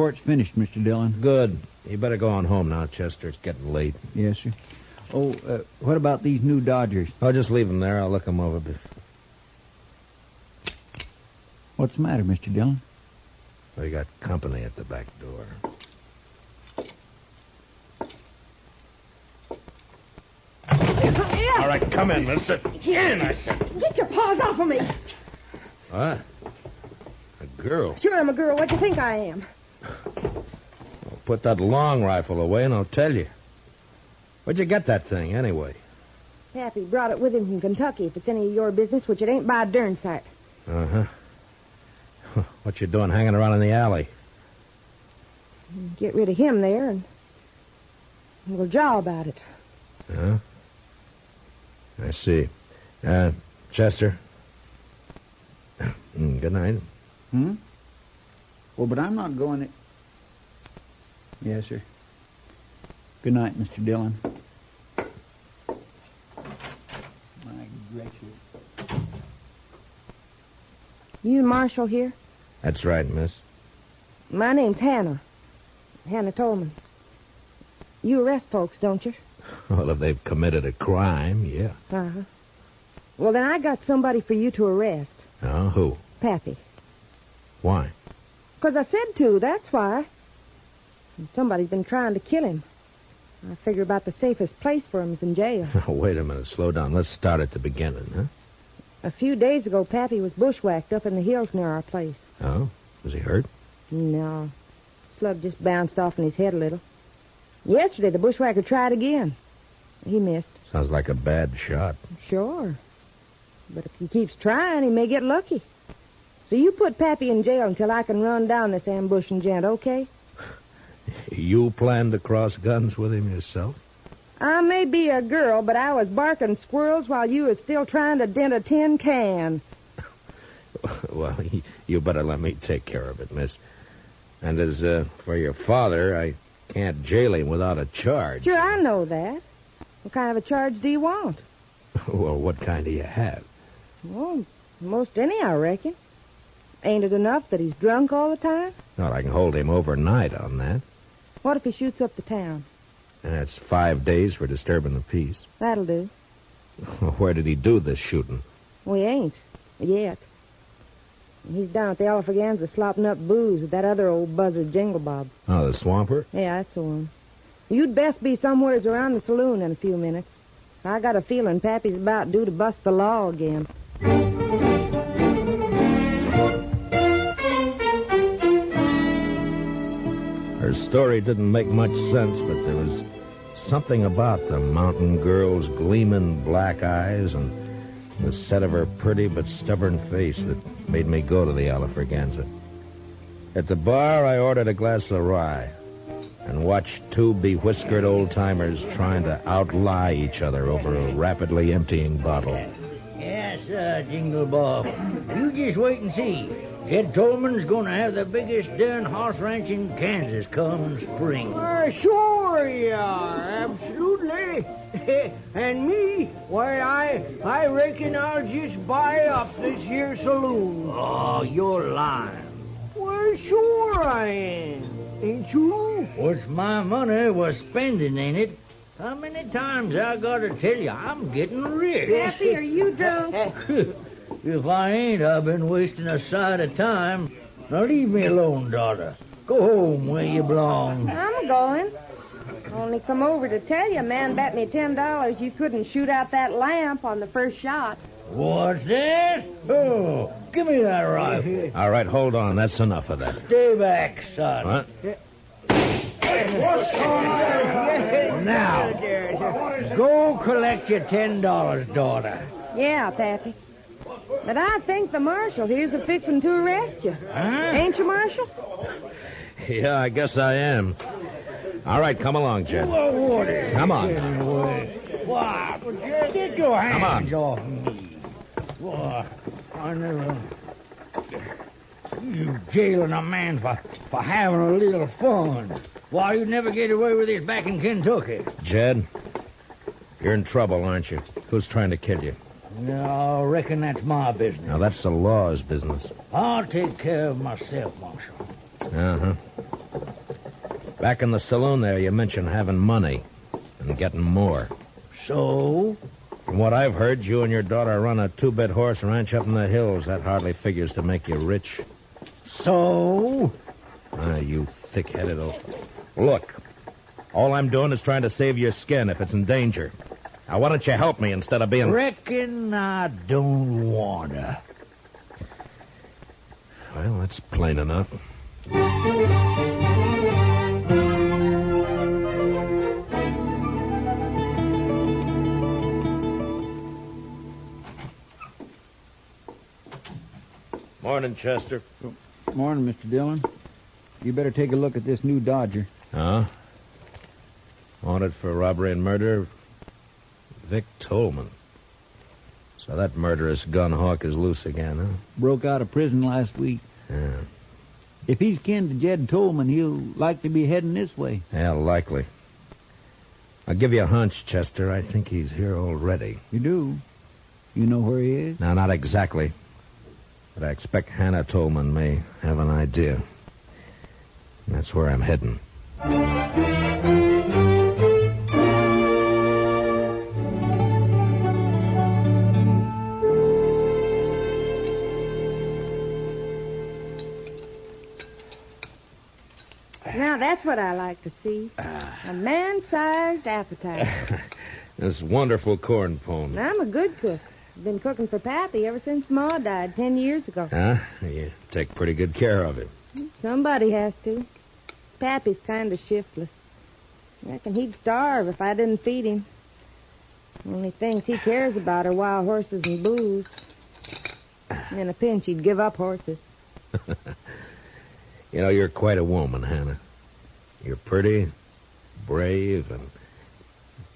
Report's finished, Mr. Dillon. Good. You better go on home now, Chester. It's getting late. Yes, sir. Oh, uh, what about these new Dodgers? I'll just leave them there. I'll look them over. bef- What's the matter, Mr. Dillon? We got company at the back door. All right, come in, mister. In, I said. Get your paws off of me. What? A girl. Sure, I'm a girl. What do you think I am? Well, put that long rifle away and I'll tell you. Where'd you get that thing, anyway? Pappy brought it with him from Kentucky. If it's any of your business, which it ain't by a darn sight. Uh-huh. What you doing hanging around in the alley? Get rid of him there, and we'll jaw about it. Huh? I see. Uh, Chester. Mm, Good night. Hmm? Well, but I'm not going to... Yes, sir. Good night, Mr. Dillon. My gracious. You Marshal here? That's right, miss. My name's Hannah. Hannah Tolman. You arrest folks, don't you? Well, if they've committed a crime, yeah. Uh-huh. Well, then I got somebody for you to arrest. Oh, who? Pappy. Why? 'Cause I said to, that's why. Somebody's been trying to kill him. I figure about the safest place for him is in jail. Wait a minute. Slow down. Let's start at the beginning, huh? A few days ago, Pappy was bushwhacked up in the hills near our place. Oh? Was he hurt? No. Slug just bounced off in his head a little. Yesterday, the bushwhacker tried again. He missed. Sounds like a bad shot. Sure. But if he keeps trying, he may get lucky. So you put Pappy in jail until I can run down this ambushing gent, okay? You planned to cross guns with him yourself? I may be a girl, but I was barking squirrels while you was still trying to dent a tin can. well, you better let me take care of it, miss. And as uh, for your father, I can't jail him without a charge. Sure, I know that. What kind of a charge do you want? well, what kind do you have? Well, most any, I reckon. Ain't it enough that he's drunk all the time? Well, I can hold him overnight on that. What if he shoots up the town? That's five days for disturbing the peace. That'll do. Where did he do this shooting? We ain't. Yet. He's down at the Alfraganza slopping up booze with that other old buzzard Jingle Bob. Oh, the swamper? Yeah, that's the one. You'd best be somewheres around the saloon in a few minutes. I got a feeling Pappy's about due to bust the law again. Her story didn't make much sense, but there was something about the mountain girl's gleaming black eyes and The set of her pretty but stubborn face that made me go to the Alafraganza. At the bar, I ordered a glass of rye and watched two bewhiskered old timers trying to outlie each other over a rapidly emptying bottle. Yes, sir, Jingle Bob. You just wait and see. Jed Tolman's gonna have the biggest darn horse ranch in Kansas come spring. Uh, sure you are, absolutely. and me, why, I I reckon I'll just buy up this here saloon. Oh, you're lying. Well, sure I am. Ain't you? What's my money was spending in it? How many times I gotta tell you I'm getting rich? Happy, are you drunk? if I ain't, I've been wasting a sight of time. Now leave me alone, daughter. Go home where you belong. I'm going. Only come over to tell you, a man bet me ten dollars you couldn't shoot out that lamp on the first shot. What's that? Oh, give me that rifle. All right, hold on. That's enough of that. Stay back, son. What? Now, go collect your ten dollars, daughter. Yeah, Pappy. But I think the marshal here's a fixin' to arrest you. Huh? Ain't you, Marshal? Yeah, I guess I am. All right, come along, Jed. Well, what is Come on. Why, but Jed, get your Come on. hands off me. Why, I never... You jailing a man for, for having a little fun. Why, you'd never get away with this back in Kentucky. Jed, you're in trouble, aren't you? Who's trying to kill you? Yeah, I reckon that's my business. Now, that's the law's business. I'll take care of myself, Marshal. Uh huh. Back in the saloon there, you mentioned having money and getting more. So? From what I've heard, you and your daughter run a two bit horse ranch up in the hills. That hardly figures to make you rich. So? Ah, you thick headed old. Look, all I'm doing is trying to save your skin if it's in danger. Now, why don't you help me instead of being. Reckon I don't wanna. Well, that's plain enough. Morning, Chester. Morning, Mr. Dillon. You better take a look at this new Dodger. Huh? Wanted for robbery and murder? Vic Tolman. So that murderous gun hawk is loose again, huh? Broke out of prison last week. Yeah. If he's kin to Jed Tolman, he'll likely be heading this way. Yeah, likely. I'll give you a hunch, Chester. I think he's here already. You do? You know where he is? Now, not exactly. But I expect Hannah Tolman may have an idea. And that's where I'm heading. That's what I like to see. Ah. A man-sized appetite. this wonderful corn pone. I'm a good cook. I've been cooking for Pappy ever since Ma died ten years ago. Huh? You take pretty good care of him. Somebody has to. Pappy's kind of shiftless. Reckon he'd starve if I didn't feed him. Only things he cares about are wild horses and booze. In a pinch, he'd give up horses. You know, you're quite a woman, Hannah. You're pretty, brave, and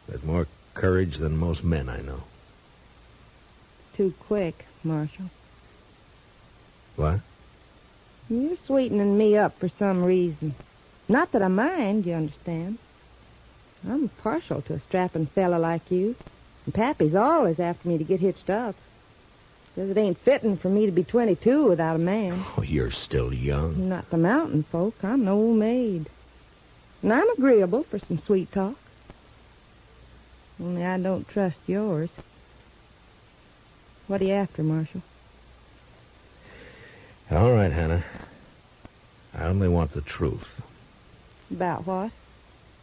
with more courage than most men I know. Too quick, Marshal. What? You're sweetening me up for some reason. Not that I mind, you understand. I'm partial to a strapping fella like you. And Pappy's always after me to get hitched up. Says it ain't fitting for me to be 22 without a man. Oh, you're still young. Not the mountain folk. I'm an old maid. And I'm agreeable for some sweet talk. Only I don't trust yours. What are you after, Marshal? All right, Hannah. I only want the truth. About what?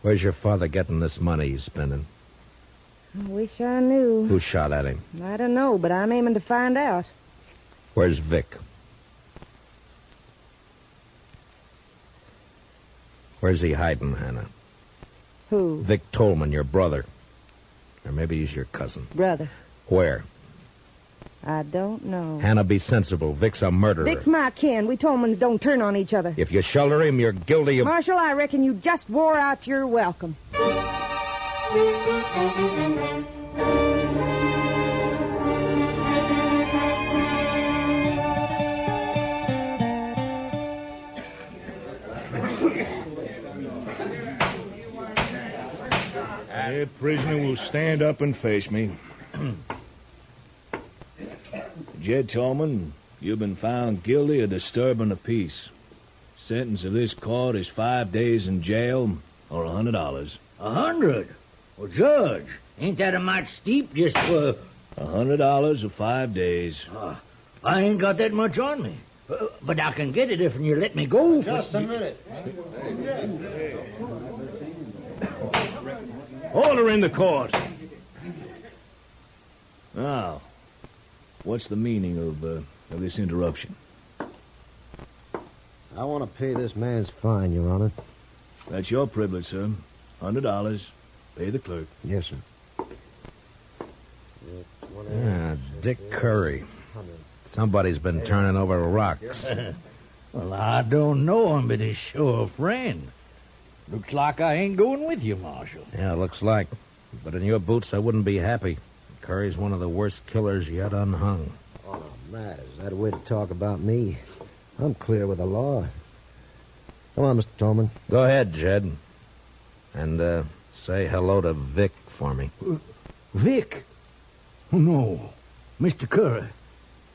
Where's your father getting this money he's spending? I wish I knew. Who shot at him? I don't know, but I'm aiming to find out. Where's Vic? Where's he hiding, Hannah? Who? Vic Tolman, your brother. Or maybe he's your cousin. Brother. Where? I don't know. Hannah, be sensible. Vic's a murderer. Vic's my kin. We Tolmans don't turn on each other. If you shoulder him, you're guilty of. Marshal, I reckon you just wore out your welcome. That prisoner will stand up and face me. Jed Tolman, you've been found guilty of disturbing the peace. Sentence of this court is five days in jail or a hundred dollars. A hundred? Well, Judge, ain't that a mite steep just for... A hundred dollars or five days. Uh, I ain't got that much on me. Uh, but I can get it if you let me go. For... Just a minute. Order in the court. Now, what's the meaning of, uh, of this interruption? I want to pay this man's fine, Your Honor. That's your privilege, sir. Hundred dollars. Pay the clerk. Yes, sir. Ah, Dick Curry. Somebody's been turning over rocks. well, I don't know him, but he's sure a friend. Looks like I ain't going with you, Marshal. Yeah, looks like. But in your boots, I wouldn't be happy. Curry's one of the worst killers yet unhung. Oh, Matt, is that a way to talk about me? I'm clear with the law. Come on, Mr. Tolman. Go ahead, Jed. And, uh, say hello to Vic for me. Uh, Vic? Oh, no. Mr. Curry.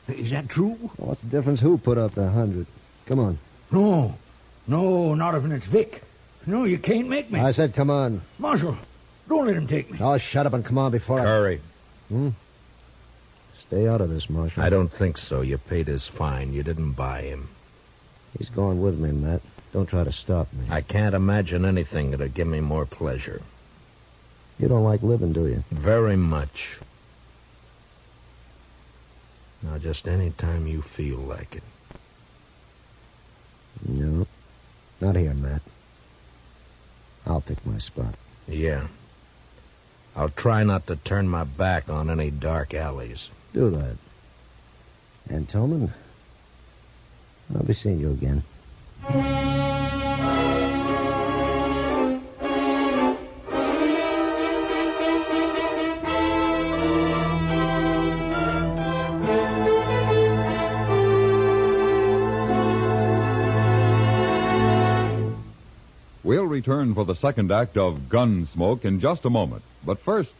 Is that true? What's the difference who put up the hundred? Come on. No. No, not if it's Vic. No, you can't make me. I said come on. Marshal, don't let him take me. Oh, shut up and come on before Curry. I... Hmm? Stay out of this, Marshal. I don't think so. You paid his fine. You didn't buy him. He's going with me, Matt. Don't try to stop me. I can't imagine anything that'd give me more pleasure. You don't like living, do you? Very much. Now, just any time you feel like it. No. Not here, Matt. I'll pick my spot. Yeah. I'll try not to turn my back on any dark alleys. Do that. And Tolman, I'll be seeing you again. Return for the second act of Gunsmoke in just a moment. But first,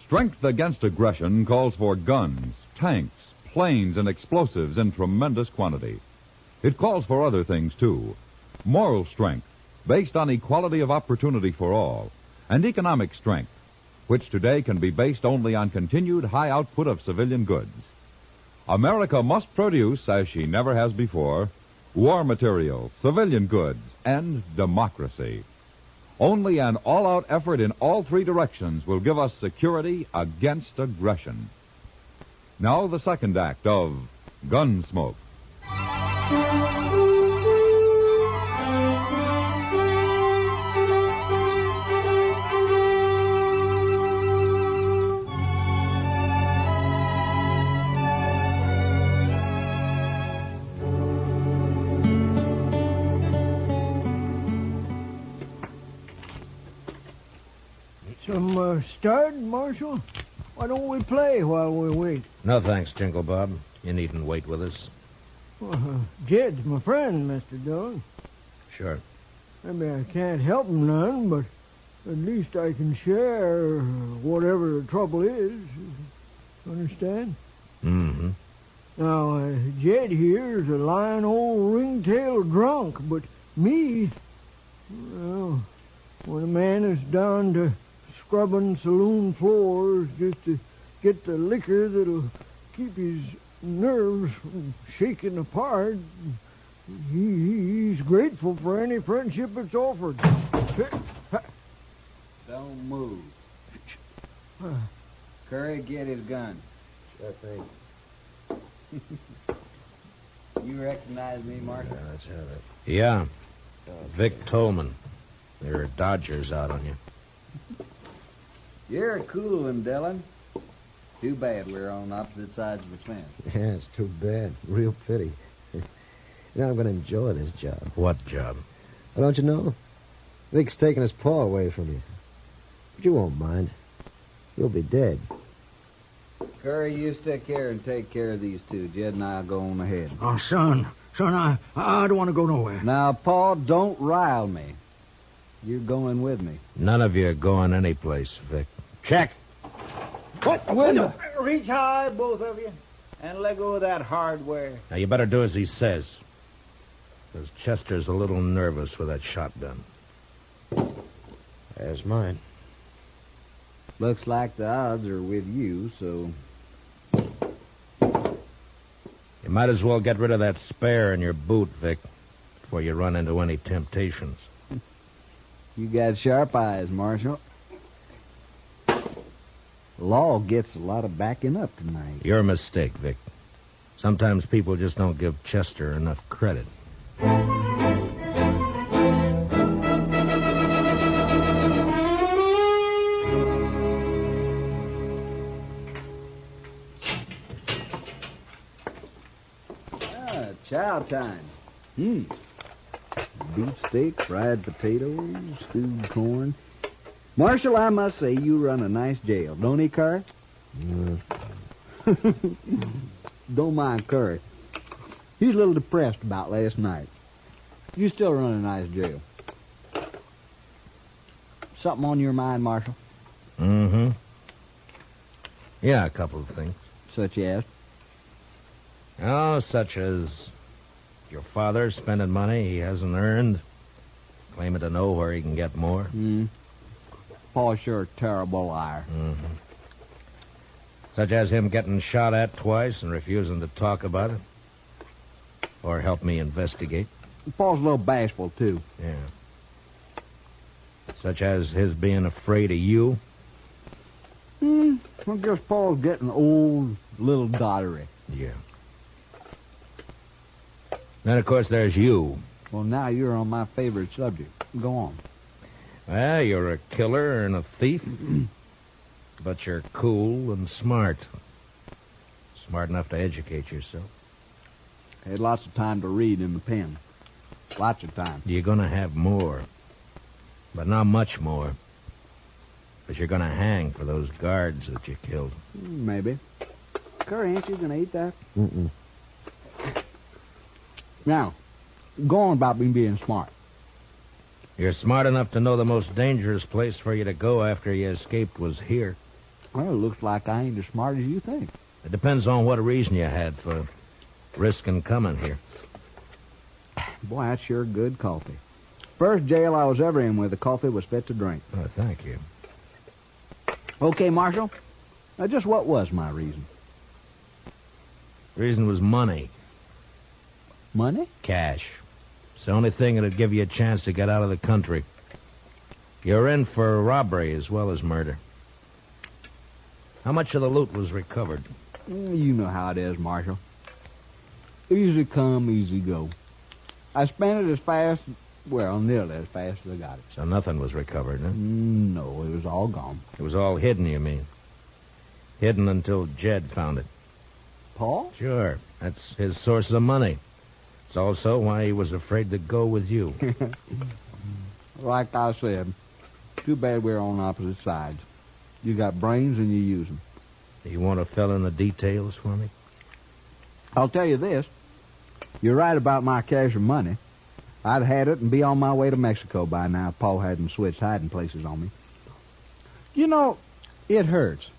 strength against aggression calls for guns, tanks, planes, and explosives in tremendous quantity. It calls for other things, too. Moral strength, based on equality of opportunity for all, and economic strength, which today can be based only on continued high output of civilian goods. America must produce, as she never has before, war material, civilian goods, and democracy. Only an all out effort in all three directions will give us security against aggression. Now, the second act of Gunsmoke. Some uh, start, Marshal? Why don't we play while we wait? No thanks, Jingle Bob. You needn't wait with us. Well, uh, Jed's my friend, Mr. Dillon. Sure. Maybe I can't help him none, but at least I can share whatever the trouble is. Understand? Mm-hmm. Now, uh, Jed here is a lying old ringtail drunk, but me, well, when a man is down to scrubbing saloon floors just to get the liquor that'll keep his nerves from shaking apart, he, he's grateful for any friendship that's offered. Don't move. Curry, get his gun. Sure thing. You recognize me, Mark? Yeah, let's have it. Yeah. Vic Tolman. There are Dodgers out on you. You're a cool one, Dillon. Too bad we're on opposite sides of the fence. Yeah, it's too bad. Real pity. now I'm going to enjoy this job. What job? Well, don't you know? Vic's taking his paw away from you. But you won't mind. You'll be dead. Curry, you stick here and take care of these two. Jed and I'll go on ahead. Oh, son, son, I, I don't want to go nowhere. Now, Paw, don't rile me. You're going with me. None of you are going anyplace, Vic. Check. What? Window. Reach high, both of you, and let go of that hardware. Now, you better do as he says. Because Chester's a little nervous with that shotgun. There's mine. Looks like the odds are with you, so You might as well get rid of that spare in your boot, Vic, before you run into any temptations. you got sharp eyes, Marshal. Law gets a lot of backing up tonight. Your mistake, Vic. Sometimes people just don't give Chester enough credit. Ah, chow time. Hmm. Beef steak, fried potatoes, stewed corn. Marshal, I must say you run a nice jail, don't he, Curry? don't mind Curry. He's a little depressed about last night. You still run a nice jail. Something on your mind, Marshal? Mm-hmm. Yeah, a couple of things. Such as? Oh, such as your father spending money he hasn't earned, claiming to know where he can get more. Hmm. Paw's sure a terrible liar. Mm-hmm. Such as him getting shot at twice and refusing to talk about it. Or help me investigate. Paw's a little bashful, too. Yeah. Such as his being afraid of you. Hmm. I guess Paw's getting old, little dottery. Yeah. Then, of course, there's you. Well, now you're on my favorite subject. Go on. Well, you're a killer and a thief, but you're cool and smart. Smart enough to educate yourself. Had lots of time to read in the pen. Lots of time. You're going to have more, but not much more. Because you're going to hang for those guards that you killed. Hmm, Maybe. Curry, ain't you going to eat that? Mm-mm. Now, go on about me being smart. You're smart enough to know the most dangerous place for you to go after you escaped was here. Well, it looks like I ain't as smart as you think. It depends on what reason you had for risking coming here. Boy, that's sure good coffee. First jail I was ever in where the coffee was fit to drink. Oh, thank you. Okay, Marshal. Now, just what was my reason? Reason was money, Money? cash. It's the only thing that'd give you a chance to get out of the country. You're in for robbery as well as murder. How much of the loot was recovered? Mm, You know how it is, Marshal. Easy come, easy go. I spent it as fast, well, nearly as fast as I got it. So nothing was recovered, huh? Mm, No, it was all gone. It was all hidden, you mean? Hidden until Jed found it. Paw? Sure. That's his source of money. It's also why he was afraid to go with you. Like I said, too bad we're on opposite sides. You got brains and you use them. you want to fill in the details for me? I'll tell you this. You're right about my cash and money. I'd had it and be on my way to Mexico by now if Paw hadn't switched hiding places on me. You know, it hurts.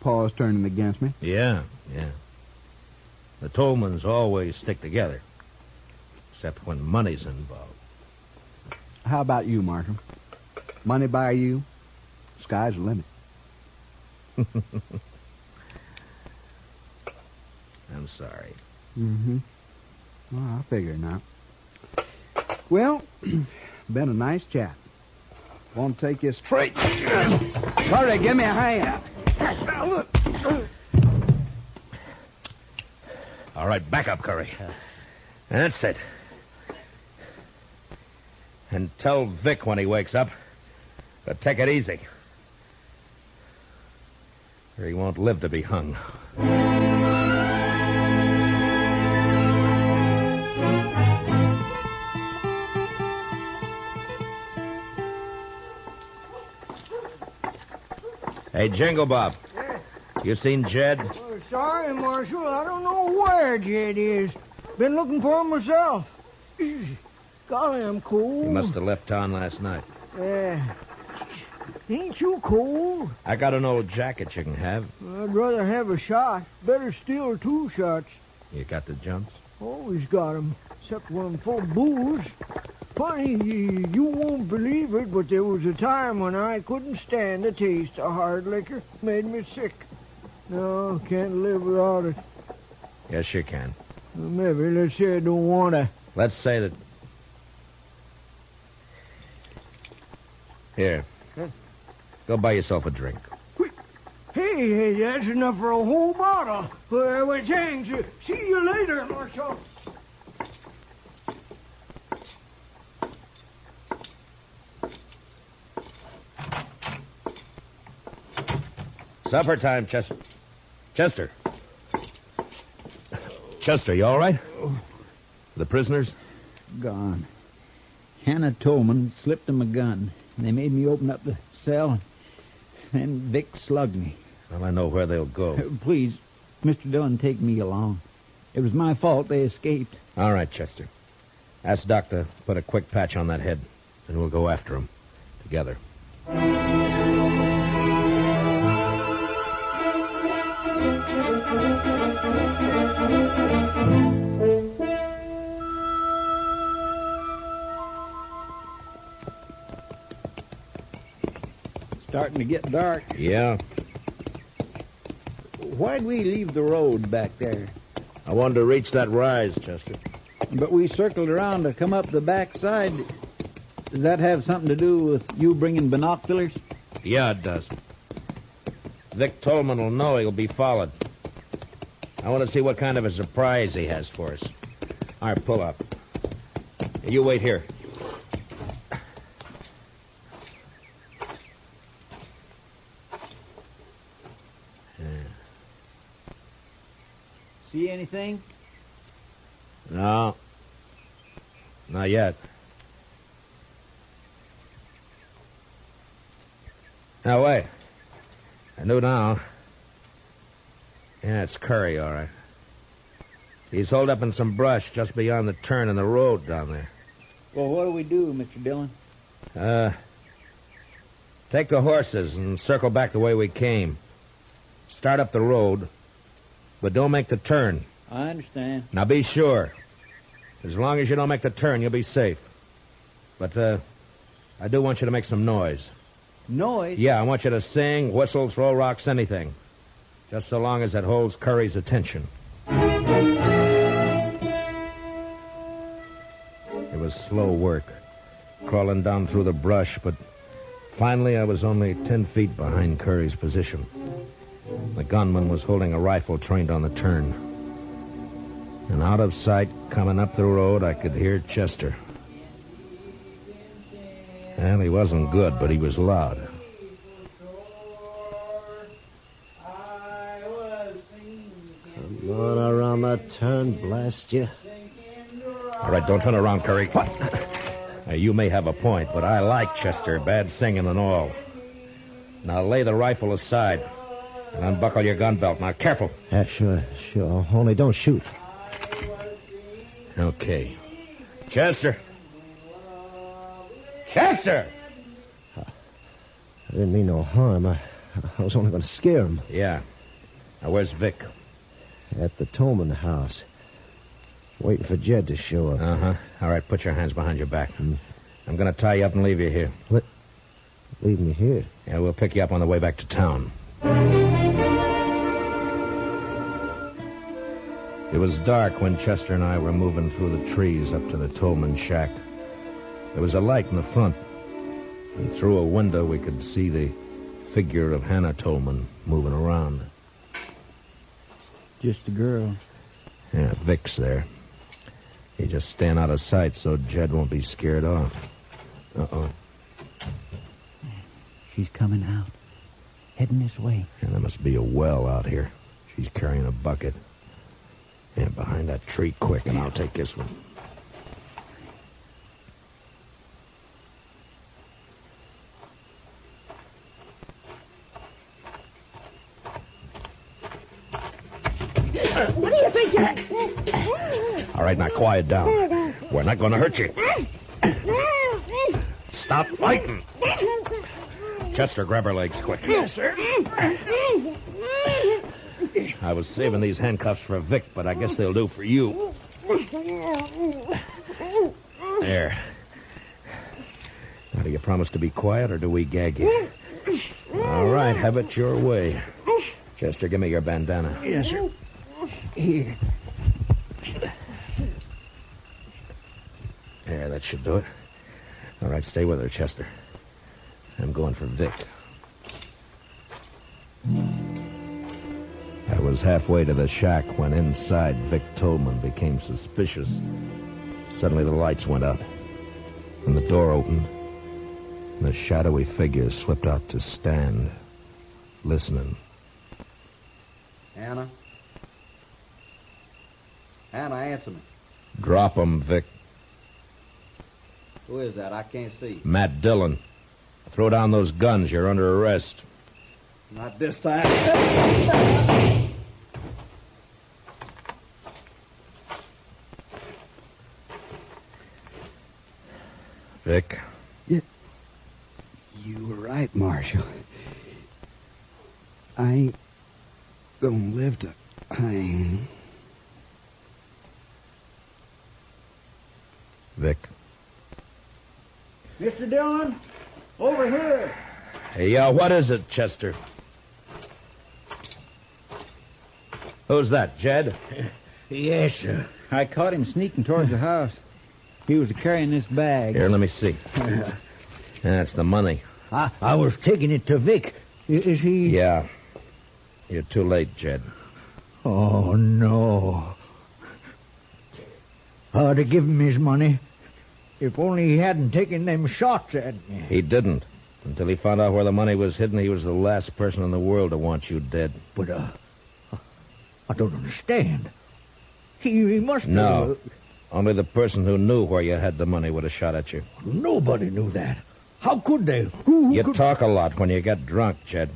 Paw's turning against me. Yeah, yeah. The Tolmans always stick together. Except when money's involved. How about you, Marshal? Money by you? Sky's the limit. I'm sorry. Mm-hmm. Well, I figure not. Well, been a nice chat. Want to take you straight. Hurry, give me a hand. Look. All right, back up, Curry. That's it. And tell Vic when he wakes up to take it easy. or he won't live to be hung. Hey, Jingle Bob. You seen Jed? Oh, sorry, Marshal. I don't know where Jed is. Been looking for him myself. Golly, I'm cold. He must have left town last night. Yeah. Ain't you cold? I got an old jacket you can have. I'd rather have a shot. Better still two shots. You got the jumps? Always got 'em, except when I'm full of booze. Funny, you you won't believe it, but there was a time when I couldn't stand the taste of hard liquor. Made me sick. No, can't live without it. Yes, you can. Well, Maybe, let's say I don't want to. Let's say that. Here. Go buy yourself a drink. Hey, hey, that's enough for a whole bottle. Well, well thanks. Uh, see you later, Marshal. Supper time, Chester. Chester. Chester, you all right? The prisoners? Gone. Hannah Tolman slipped him a gun. They made me open up the cell. and Vic slugged me. Well, I know where they'll go. Please, Mr. Dillon, take me along. It was my fault they escaped. All right, Chester. Ask Doc to put a quick patch on that head, and we'll go after them together. Starting to get dark. Yeah, Why'd we leave the road back there? I wanted to reach that rise, Chester. But we circled around to come up the back side. Does that have something to do with you bringing binoculars? Yeah, it does. Vic Tolman will know he'll be followed. I want to see what kind of a surprise he has for us. All right, pull up. You wait here. See anything? No. Not yet. Now, wait. I know now. Yeah, it's Curry, all right. He's holed up in some brush just beyond the turn in the road down there. Well, what do we do, Mr. Dillon? Uh, take the horses and circle back the way we came. Start up the road, but don't make the turn. I understand. Now be sure. As long as you don't make the turn, you'll be safe. But, uh, I do want you to make some noise. Noise? Yeah, I want you to sing, whistle, throw rocks, anything. Just so long as it holds Curry's attention. It was slow work, crawling down through the brush, but finally I was only ten feet behind Curry's position. The gunman was holding a rifle trained on the turn. And out of sight, coming up the road, I could hear Chester. Well, he wasn't good, but he was loud. Come on around that turn, blast you. All right, don't turn around, Curry. What? Now, you may have a point, but I like Chester, bad singing and all. Now lay the rifle aside and unbuckle your gun belt. Now, careful. Yeah, sure, sure. Only don't shoot. Okay. Chester. Chester! I didn't mean no harm. I, I was only going to scare him. Yeah. Now, where's Vic? At the Tolman house. Waiting for Jed to show up. Uh huh. All right, put your hands behind your back. I'm going to tie you up and leave you here. What? Leave me here? Yeah, we'll pick you up on the way back to town. It was dark when Chester and I were moving through the trees up to the Tolman shack. There was a light in the front, and through a window we could see the figure of Hannah Tolman moving around. Just a girl. Yeah, Vic's there. He just stand out of sight so Jed won't be scared off. Uh-oh. She's coming out. heading this way. And there must be a well out here. She's carrying a bucket. Yeah, behind that tree, quick, and I'll take this one. What do you think you're... All right, now quiet down. We're not going to hurt you. Stop fighting. Chester, grab her legs quick. Yes, sir. I was saving these handcuffs for Vic, but I guess they'll do for you. There. Now, do you promise to be quiet, or do we gag you? All right, have it your way. Chester, give me your bandana. Yes, sir. Here. There, that should do it. All right, stay with her, Chester. I'm going for Vic. Was halfway to the shack when inside Vic Tolman became suspicious. Suddenly the lights went out, and the door opened, and a shadowy figure slipped out to stand, listening. Hannah? Hannah, answer me. Drop 'em, Vic. Who is that? I can't see. Matt Dillon. Throw down those guns. You're under arrest. Not this time. Vic, You were right, Marshal. I ain't gonna live to hang. Vic. Mr. Dillon, over here. Hey, uh, what is it, Chester? Who's that, Jed? Yes, sir. I caught him sneaking towards the house. He was carrying this bag. Here, let me see. That's the money. I, I was taking it to Vic. Is he? Yeah. You're too late, Jed. Oh, no. I'd have given him his money. If only he hadn't taken them shots at me. He didn't. Until he found out where the money was hidden, he was the last person in the world to want you dead. But, uh, I don't understand. He, he must No. have... Only the person who knew where you had the money would have shot at you. Nobody knew that. How could they? Who, who You could... talk a lot when you get drunk, Jed.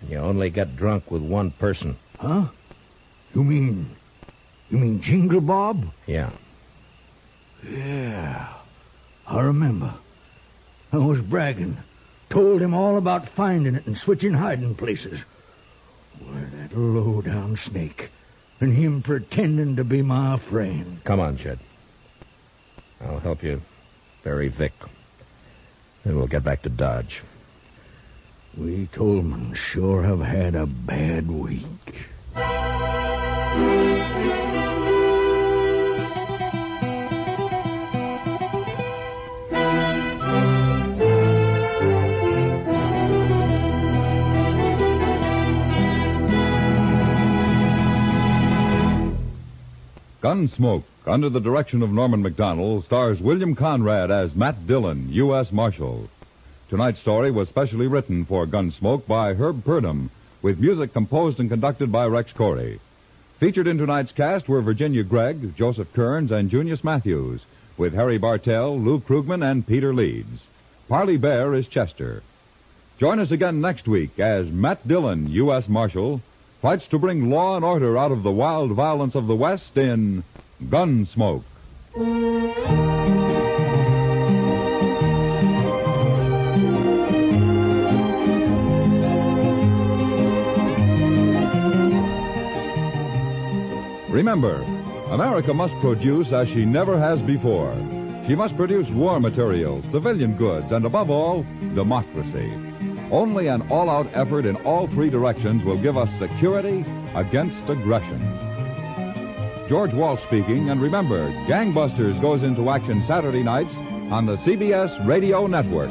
And you only get drunk with one person. Huh? You mean... You mean Jingle Bob? Yeah. Yeah. I remember. I was bragging. Told him all about finding it and switching hiding places. Why, that low-down snake. And him pretending to be my friend. Come on, Jed. I'll help you bury Vic. Then we'll get back to Dodge. We Tolman sure have had a bad week. Gunsmoke, under the direction of Norman Macdonnell, stars William Conrad as Matt Dillon, U.S. Marshal. Tonight's story was specially written for Gunsmoke by Herb Purdum, with music composed and conducted by Rex Koury. Featured in tonight's cast were Virginia Gregg, Joseph Kearns, and Junius Matthews, with Harry Bartell, Lou Krugman, and Peter Leeds. Parley Baer is Chester. Join us again next week as Matt Dillon, U.S. Marshal, fights to bring law and order out of the wild violence of the West in Gunsmoke. Remember, America must produce as she never has before. She must produce war materials, civilian goods, and above all, democracy. Only an all out effort in all three directions will give us security against aggression. George Walsh speaking, and remember, Gangbusters goes into action Saturday nights on the CBS Radio Network.